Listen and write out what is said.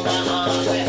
Omaha.